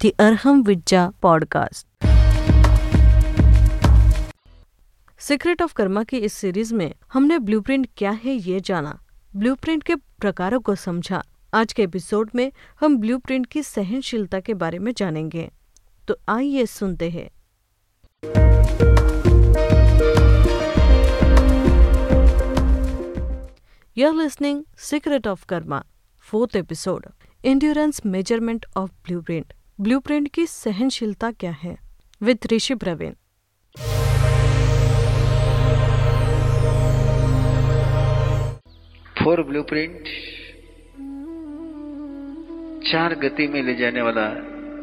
the Arham Vidya podcast. Secret of karma की इस series में हमने ब्लूप्रिंट क्या है ये जाना ब्लूप्रिंट के प्रकारों को समझा आज के एपिसोड में हम ब्लूप्रिंट की सहनशीलता के बारे में जानेंगे तो आइए सुनते हैं listening Secret of Karma, fourth episode. Endurance Measurement of Blueprint. Blueprint की सहनशीलता क्या है? With Rishi Praveen. Four blueprint, चार गति में ले जाने वाला,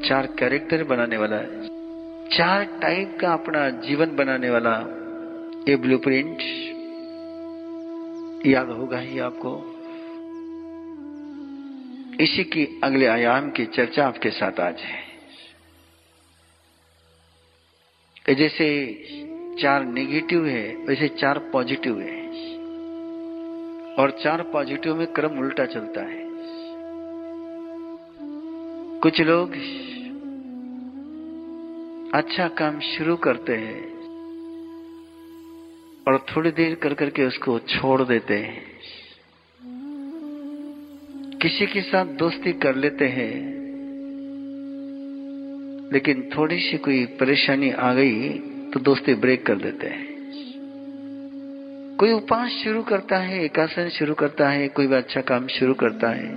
चार कैरेक्टर बनाने वाला, चार टाइप का अपना जीवन बनाने वाला ये ब्लूप्रिंट, याद होगा ही आपको। इसी की अगले आयाम की चर्चा आपके साथ आज है। जैसे चार नेगेटिव है, वैसे चार पॉजिटिव है। और चार पॉजिटिव में क्रम उल्टा चलता है। कुछ लोग अच्छा काम शुरू करते हैं और थोड़ी देर कर करके उसको छोड़ देते हैं। किसी के साथ दोस्ती कर लेते हैं। लेकिन थोड़ी सी कोई परेशानी आ गई तो दोस्ती ब्रेक कर देते हैं। कोई उपास शुरू करता है, एकासन शुरू करता है, कोई भी अच्छा काम शुरू करता है।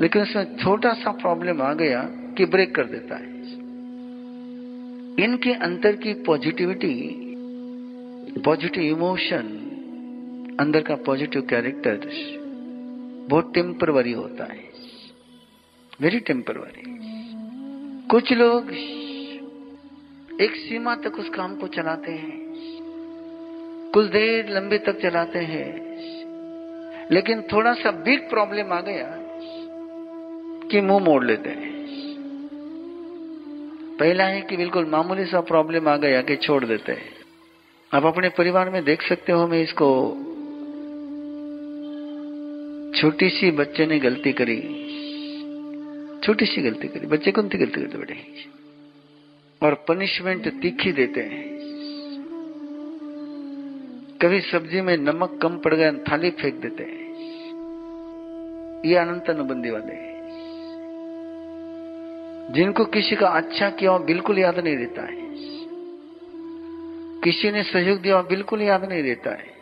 लेकिन उसमें छोटा सा प्रॉब्लम आ गया कि ब्रेक कर देता है। इनके अंतर की पॉजिटिविटी पॉजिटिव इमोशन अंदर का पॉजिटिव कैरेक्टर बहुत टेम्परवरी होता है। वेरी टेम्परवरी कुछ लोग एक सीमा तक उस काम को चलाते हैं। कुछ देर लंबे तक चलाते हैं। लेकिन थोड़ा सा बिग प्रॉब्लम आ गया कि मुँह मोड़ लेते हैं। पहला है कि बिल्कुल मामूली सा प्रॉब्लम आ गया कि छोड़ देते हैं। आप अपने परिवार में देख सकते हो मैं इसको छोटी सी बच्चे ने गलती करी। छोटी सी गलती करी। बच्चे कौन सी गलती करते बड़े और पनिशमेंट तीखी देते हैं। कभी सब्ज़ी में नमक कम पड़ गया, थाली फेंक देते हैं। ये अनंत अनुबंधी वाले जिनको किसी का अच्छा किया हुआ बिल्कुल याद नहीं रहता है। किसी ने सहयोग दिया हुआ बिल्कुल याद नहीं रहता है।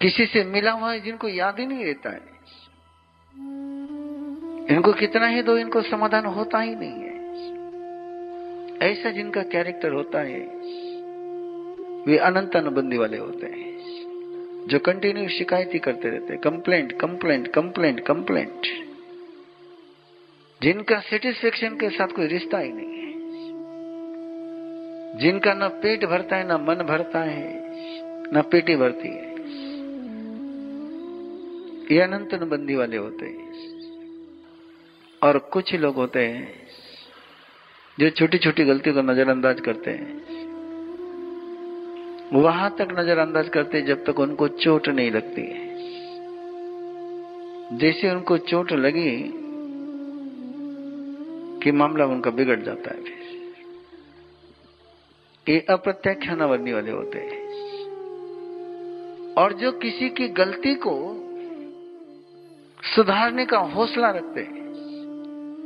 किसी से मिला हुआ है जिनको याद ही नहीं रहता है। इनको कितना ही दो, इनको समाधान होता ही नहीं है। ऐसा जिनका कैरेक्टर होता है, वे अनंत अनुबंधी वाले होते हैं। जो कंटिन्यू शिकायत ही करते रहते हैं। कंप्लेंट कंप्लेंट कंप्लेंट कंप्लेंट जिनका सेटिस्फेक्शन के साथ कोई रिश्ता ही नहीं है। जिनका न पेट भरता है, न मन भरता है, न पेटी भरती है। ये अनंत अनुबंधी वाले होते हैं। और कुछ लोग होते हैं जो छोटी छोटी गलतियों को नजरअंदाज करते हैं। वहाँ तक नजरअंदाज करते जब तक उनको चोट नहीं लगती है। जैसे उनको चोट लगी कि मामला उनका बिगड़ जाता है फिर। ये अप्रत्याख्यानावर्णी वाले होते हैं। और जो किसी की गलती को सुधारने का हौसला रखते हैं।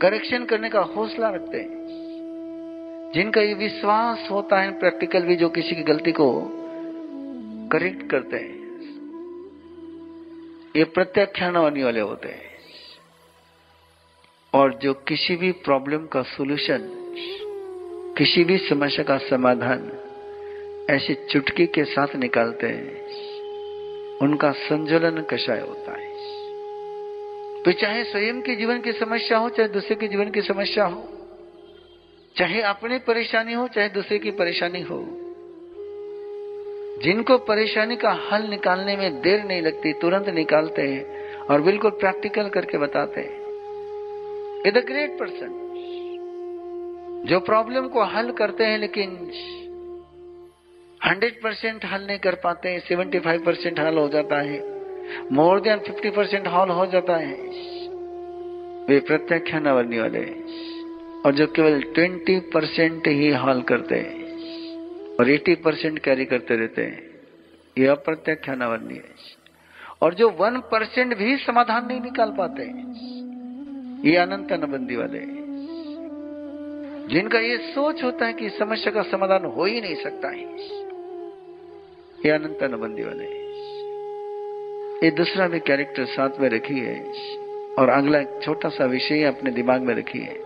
करेक्शन करने का हौसला रखते हैं। जिनका ये विश्वास होता है प्रैक्टिकल भी जो किसी की गलती को करेक्ट करते हैं, ये प्रत्याख्यानावर्णी वाले होते हैं। और जो किसी भी प्रॉब्लम का सोल्यूशन किसी भी समस्या का समाधान ऐसी चुटकी के साथ निकालते हैं, उनका संजलन कषाय होता है। तो चाहे स्वयं के जीवन की समस्या हो, चाहे दूसरे के जीवन की समस्या हो, चाहे अपनी परेशानी हो, चाहे दूसरे की परेशानी हो, जिनको परेशानी का हल निकालने में देर नहीं लगती, तुरंत निकालते हैं और बिल्कुल प्रैक्टिकल करके बताते हैं। इज़ अ ग्रेट पर्सन जो प्रॉब्लम को हल करते हैं लेकिन हंड्रेड परसेंट हल नहीं कर पाते हैं सेवेंटी फाइव परसेंट हल हो जाता है। मोर देन फिफ्टी परसेंट हॉल हो जाता है। वे प्रत्याख्यान बनने वाले। और जो केवल ट्वेंटी परसेंट ही हॉल करते हैं और एटी परसेंट कैरी करते रहते हैं, ये अप्रत्याख्यानावन्य है और जो वन परसेंट भी समाधान नहीं निकाल पाते, ये अनंत नबंदी वाले। जिनका ये सोच होता है कि समस्या का समाधान हो ही नहीं सकता है, ये अनंत नबंदी वाले। ये दूसरा भी कैरेक्टर साथ में रखी है, और अगला एक छोटा सा विषय अपने दिमाग में रखी है।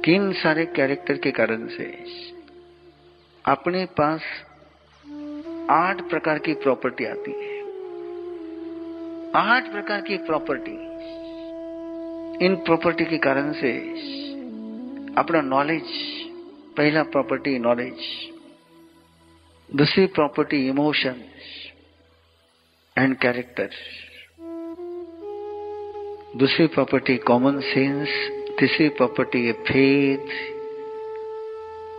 किन सारे कैरेक्टर के कारण से अपने पास आठ प्रकार की प्रॉपर्टी आती है। आठ प्रकार की प्रॉपर्टी इन प्रॉपर्टी के कारण से अपना नॉलेज पहला प्रॉपर्टी नॉलेज दूसरी प्रॉपर्टी इमोशन एंड कैरेक्टर दूसरी प्रॉपर्टी कॉमन सेंस तीसरी प्रॉपर्टी है फेथ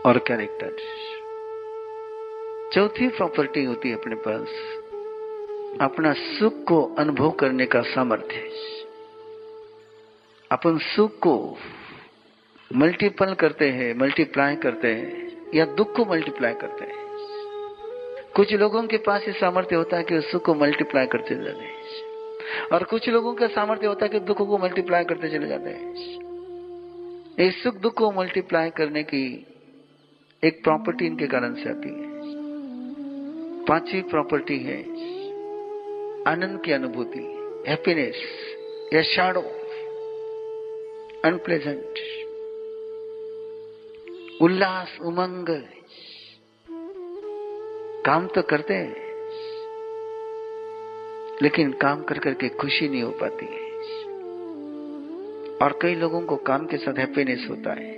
और कैरेक्टर चौथी प्रॉपर्टी होती है अपने पास, अपना सुख को अनुभव करने का सामर्थ्य. अपन सुख को मल्टीपल करते हैं मल्टीप्लाई करते हैं, या दुख को मल्टीप्लाई करते हैं. कुछ लोगों के पास ये सामर्थ्य होता है कि सुख को मल्टीप्लाई करते जाते हैं। और कुछ लोगों का सामर्थ्य होता है कि दुख को मल्टीप्लाई करते चले जाते हैं। इस सुख दुख को मल्टीप्लाई करने की एक प्रॉपर्टी इनके कारण से आती है। पांचवी प्रॉपर्टी है आनंद की अनुभूति हैप्पीनेस या शाडो अनप्लेजेंट उल्लास, उमंग। काम तो करते हैं, लेकिन काम कर करके खुशी नहीं हो पाती है। और कई लोगों को काम के साथ हैप्पीनेस होता है।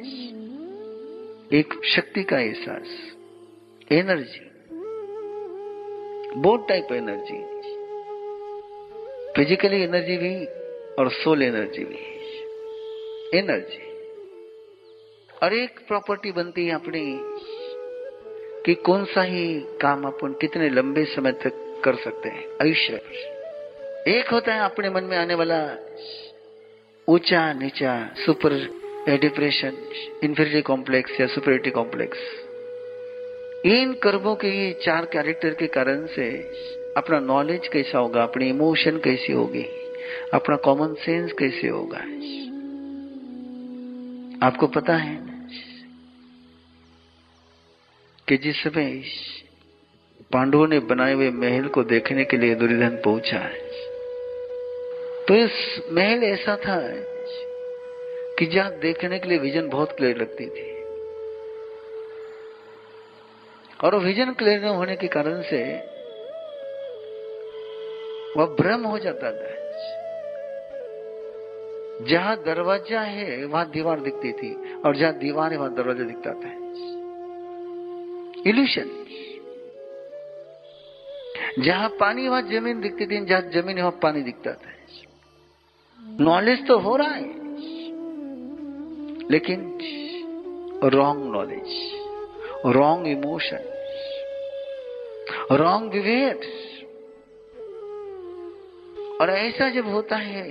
एक शक्ति का एहसास energy both type energy physically energy भी और सोल एनर्जी भी एनर्जी और एक प्रॉपर्टी बनती है अपनी कि कौन सा ही काम अपन कितने लंबे समय तक कर सकते हैं? आयुष्य। एक होता है अपने मन में आने वाला ऊँचा नीचा सुपर डिप्रेशन इंफीरियरिटी कॉम्प्लेक्स या सुपरिटी कॉम्प्लेक्स। इन कर्मों के ये चार कैरेक्टर के कारण से अपना नॉलेज कैसा होगा, अपनी इमोशन कैसी होगी, अपना कॉमन सेंस कैसे होगा? आपको पता है कि जिस समय पांडवों ने बनाए हुए महल को देखने के लिए दुर्योधन पहुँचा है तो इस महल ऐसा था कि जहाँ देखने के लिए विजन बहुत क्लियर लगती थी। और विजन क्लियर न होने के कारण से वह भ्रम हो जाता था। जहाँ दरवाज़ा है, वहाँ दीवार दिखती थी, और जहाँ दीवार है, वहाँ दरवाज़ा दिखता था। इल्यूशन जहाँ पानी, वहाँ ज़मीन दिखती थी, जहाँ ज़मीन, वहाँ पानी दिखता था। नॉलेज तो हो रहा है, लेकिन wrong knowledge wrong emotion wrong विवेक और ऐसा जब होता है,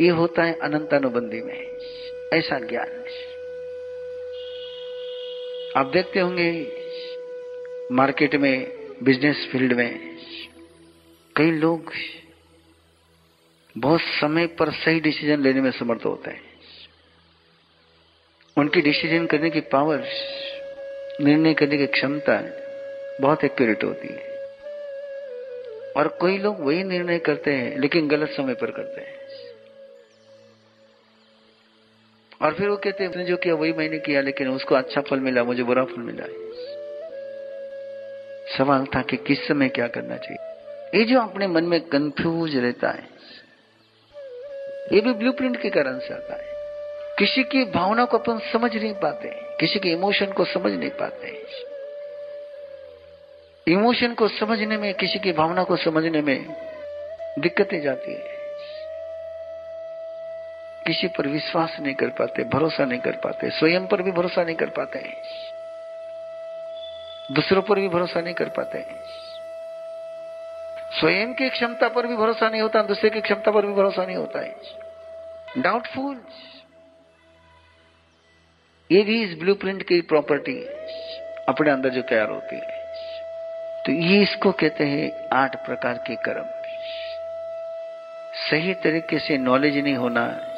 ये होता है अनंतानुबंधी में, ऐसा ज्ञान। आप देखते होंगे मार्केट में बिज़नेस फ़ील्ड में, कई लोग बहुत समय पर सही डिसीज़न लेने में समर्थ होते हैं। उनकी डिसीज़न करने की पावर निर्णय करने की क्षमता बहुत एक्यूरेट होती है। और कोई लोग वही निर्णय करते हैं, लेकिन गलत समय पर करते हैं। और फिर वो कहते हैं जो किया वही मैंने किया, लेकिन उसको अच्छा फल मिला, मुझे बुरा फल मिला। सवाल था कि किस समय क्या करना चाहिए। ये जो अपने मन में कंफ्यूज रहता है, ये भी ब्लूप्रिंट के कारण से आता है। किसी की भावना को अपन समझ नहीं पाते किसी के इमोशन को समझ नहीं पाते इमोशन को समझने में, किसी की भावना को समझने में दिक्कतें जाती है। किसी पर विश्वास नहीं कर पाते, भरोसा नहीं कर पाते, स्वयं पर भी भरोसा नहीं कर पाते। दूसरों पर भी भरोसा नहीं कर पाते। स्वयं की क्षमता पर भी भरोसा नहीं होता, दूसरे की क्षमता पर भी भरोसा नहीं होता है। डाउटफुल ये भी इस ब्लूप्रिंट की प्रॉपर्टी अपने अंदर जो तैयार होती है। तो ये इसको कहते हैं आठ प्रकार के कर्म। सही तरीके से नॉलेज नहीं होना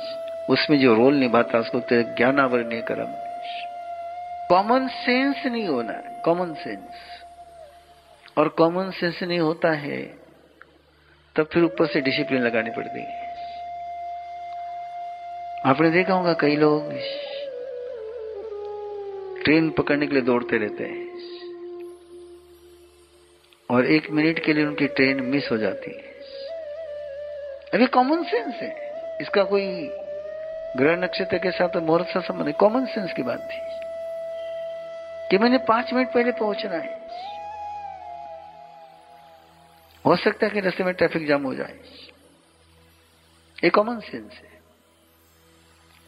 उसमें जो रोल निभाता उसको ज्ञानावरणीय कर्म। कॉमन सेंस नहीं होना कॉमन सेंस और कॉमन सेंस नहीं होता है, तब फिर ऊपर से डिसिप्लिन लगानी पड़ती है। आपने देखा होगा कई लोग ट्रेन पकड़ने के लिए दौड़ते रहते हैं। और एक मिनट के लिए उनकी ट्रेन मिस हो जाती है। अभी कॉमन सेंस है, इसका कोई ग्रह नक्षत्र के साथ मुहूर्त से संबंध है कॉमन सेंस की बात थी। कि मैंने पाँच मिनट पहले पहुँचना है। हो सकता है कि रस्ते में ट्रैफ़िक जाम हो जाए। ये कॉमन सेंस है।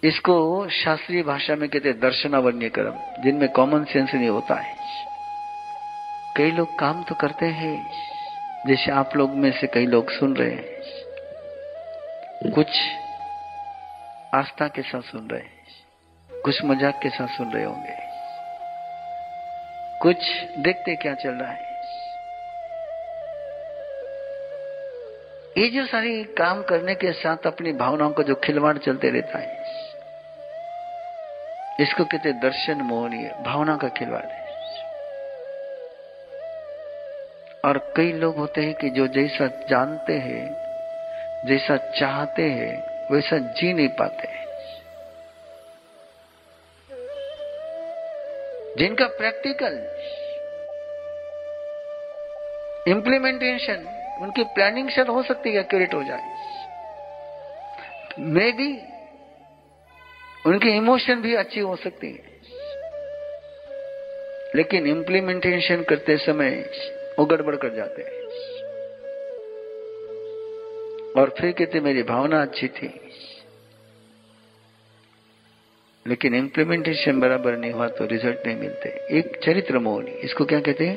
इसको शास्त्रीय भाषा में कहते दर्शनावन्य कर्म जिनमें कॉमन सेंस नहीं होता है। कई लोग काम तो करते हैं। जैसे आप लोग में से कई लोग सुन रहे हैं। कुछ आस्था के साथ सुन रहे हैं कुछ मज़ाक के साथ सुन रहे होंगे। कुछ देखते क्या चल रहा है? ये जो सारी काम करने के साथ अपनी भावनाओं का जो खिलवाड़ चलते रहता है, इसको कहते दर्शन मोहनीय भावना का खिलवाड़ है। और कई लोग होते हैं कि जो जैसा जानते हैं, जैसा चाहते हैं वैसा जी नहीं पाते। जिनका प्रैक्टिकल इंप्लीमेंटेशन उनकी प्लानिंग शायद हो सकती है एक्यूरेट हो जाए। मे भी उनकी इमोशन भी अच्छी हो सकती है। लेकिन इंप्लीमेंटेशन करते समय वो गड़बड़ कर जाते हैं। और फिर कहते, मेरी भावना अच्छी थी, लेकिन इंप्लीमेंटेशन बराबर नहीं हुआ तो रिज़ल्ट नहीं मिलते। एक चरित्र मोहनी इसको क्या कहते हैं?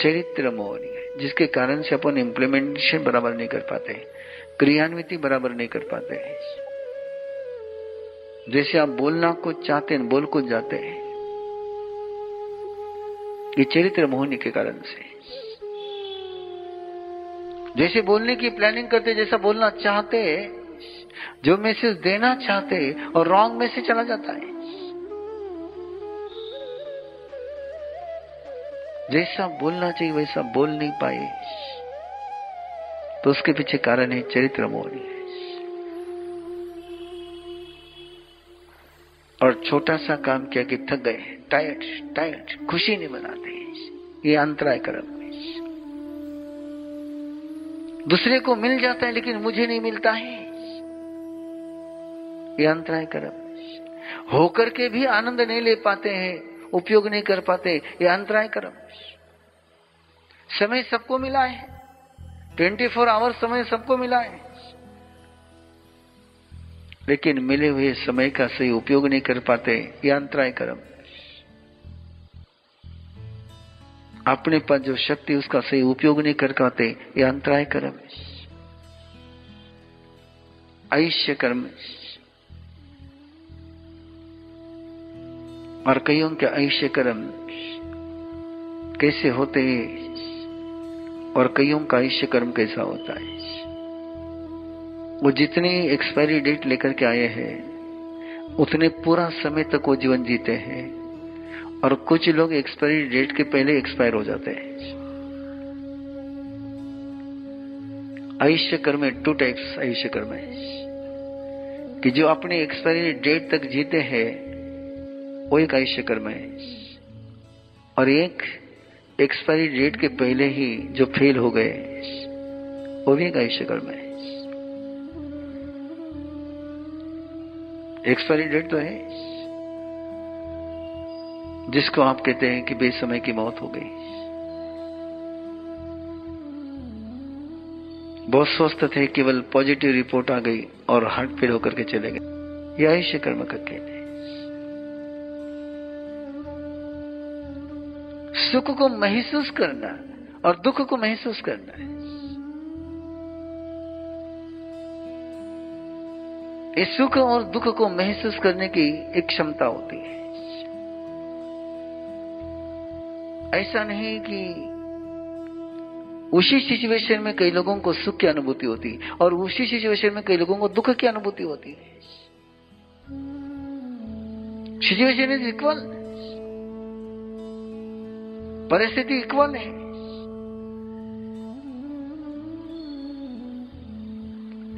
चरित्र मोहनी जिसके कारण से अपन इंप्लीमेंटेशन बराबर नहीं कर पाते, क्रियान्विति बराबर नहीं कर पाते। जैसे आप बोलना कुछ चाहते हैं, बोल कुछ जाते हैं। ये चरित्र मोहनी के कारण से। जैसे बोलने की प्लानिंग करते, जैसा बोलना चाहते, जो मैसेज देना चाहते और रॉन्ग मैसेज चला जाता है। जैसा बोलना चाहिए, वैसा बोल नहीं पाए। तो उसके पीछे कारण है चरित्र मोहनी और छोटा सा काम किया कि थक गए टायर्ड टायर्ड खुशी नहीं मनाते। ये अंतराय कर्म। दूसरे को मिल जाता है लेकिन मुझे नहीं मिलता है। ये अंतराय कर्म। होकर के भी आनंद नहीं ले पाते हैं, उपयोग नहीं कर पाते, ये अंतराय कर्म। समय सबको मिला है। ट्वेंटी फोर आवर समय सबको मिला है। लेकिन मिले हुए समय का सही उपयोग नहीं कर पाते, ये अंतराय कर्म। अपने पास जो शक्ति उसका सही उपयोग नहीं कर पाते, ये अंतराय कर्म आयुष्य कर्म और कईयों के आयुष्य कर्म कैसे होते हैं, और कईयों का आयुष्य कर्म कैसा होता है। वो जितने एक्सपायरी डेट लेकर के आए हैं, उतने पूरा समय तक वो जीवन जीते हैं। और कुछ लोग एक्सपायरी डेट के पहले एक्सपायर हो जाते हैं। आयुष्य कर्म है टू टाइप्स आयुष्य कर्म है कि जो अपने एक्सपायरी डेट तक जीते हैं, वो एक आयुष्य कर्म है। और एक एक्सपायरी डेट के पहले ही जो फेल हो गए वो भी एक आयुष्य कर्म है। एक्सपायरी डेट तो है। जिसको आप कहते हैं कि बेसमय की मौत हो गई। बहुत स्वस्थ थे, केवल पॉजिटिव रिपोर्ट आ गई और हार्ट फेल होकर के चले गए। ये आयुष्य कर्म का कहते सुख को महसूस करना और दुख को महसूस करना है। इस सुख और दुख को महसूस करने की एक क्षमता होती है। ऐसा नहीं कि उसी सिचुएशन में कई लोगों को सुख की अनुभूति होती है और उसी सिचुएशन में कई लोगों को दुख की अनुभूति होती है। सिचुएशन इज़ इक्वल परिस्थिति इक्वल है।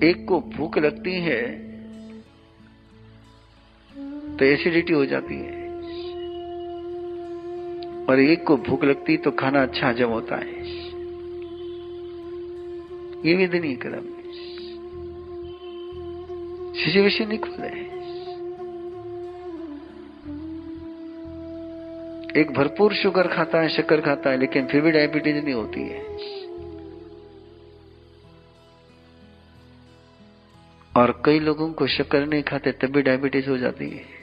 एक को भूख लगती है तो एसिडिटी हो जाती है। और एक को भूख लगती तो खाना अच्छा हजम होता है। ये विधि नहीं क्रम सिचुएशन इक्वल है। एक भरपूर शुगर खाता है, शक्कर खाता है, लेकिन फिर भी डायबिटीज़ नहीं होती है। और कई लोगों को शक्कर नहीं खाते, तब भी डायबिटीज़ हो जाती है।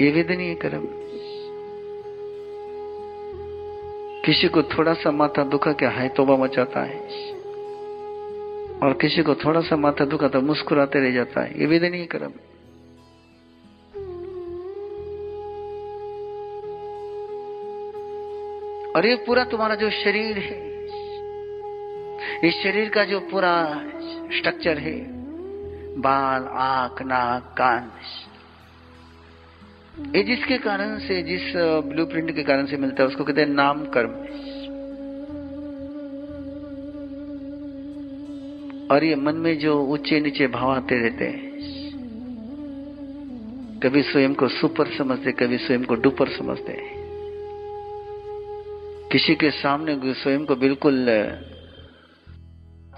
ये विधि नहीं है कर्म किसी को थोड़ा सा माथा दुखा क्या है तोबा मचाता है। और किसी को थोड़ा सा माथा दुखा तो मुस्कुराते रह जाता है। ये विधि नहीं कर्म और ये पूरा तुम्हारा जो शरीर है, इस शरीर का जो पूरा स्ट्रक्चर है, बाल, आँख, नाक, कान ये जिसके कारण से, जिस ब्लूप्रिंट के कारण से मिलता है, उसको कहते हैं नाम कर्म और ये मन में जो ऊँचे नीचे भाव आते रहते हैं, कभी स्वयं को सुपर समझते, कभी स्वयं को डुपर समझते किसी के सामने स्वयं को बिल्कुल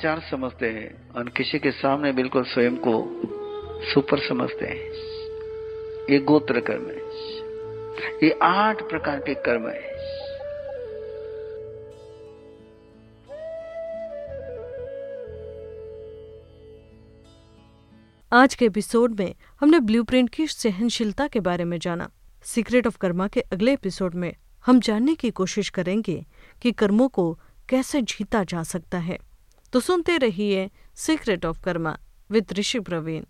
चार समझते हैं, और किसी के सामने बिल्कुल स्वयं को सुपर समझते हैं। ये गोत्र कर्म है। ये आठ प्रकार के कर्म है। आज के एपिसोड में हमने ब्लूप्रिंट की सहनशीलता के बारे में जाना। सीक्रेट ऑफ़ कर्मा के अगले एपिसोड में हम जानने की कोशिश करेंगे कि कर्मों को कैसे जीता जा सकता है। तो सुनते रहिए secret of karma with Rishi Praveen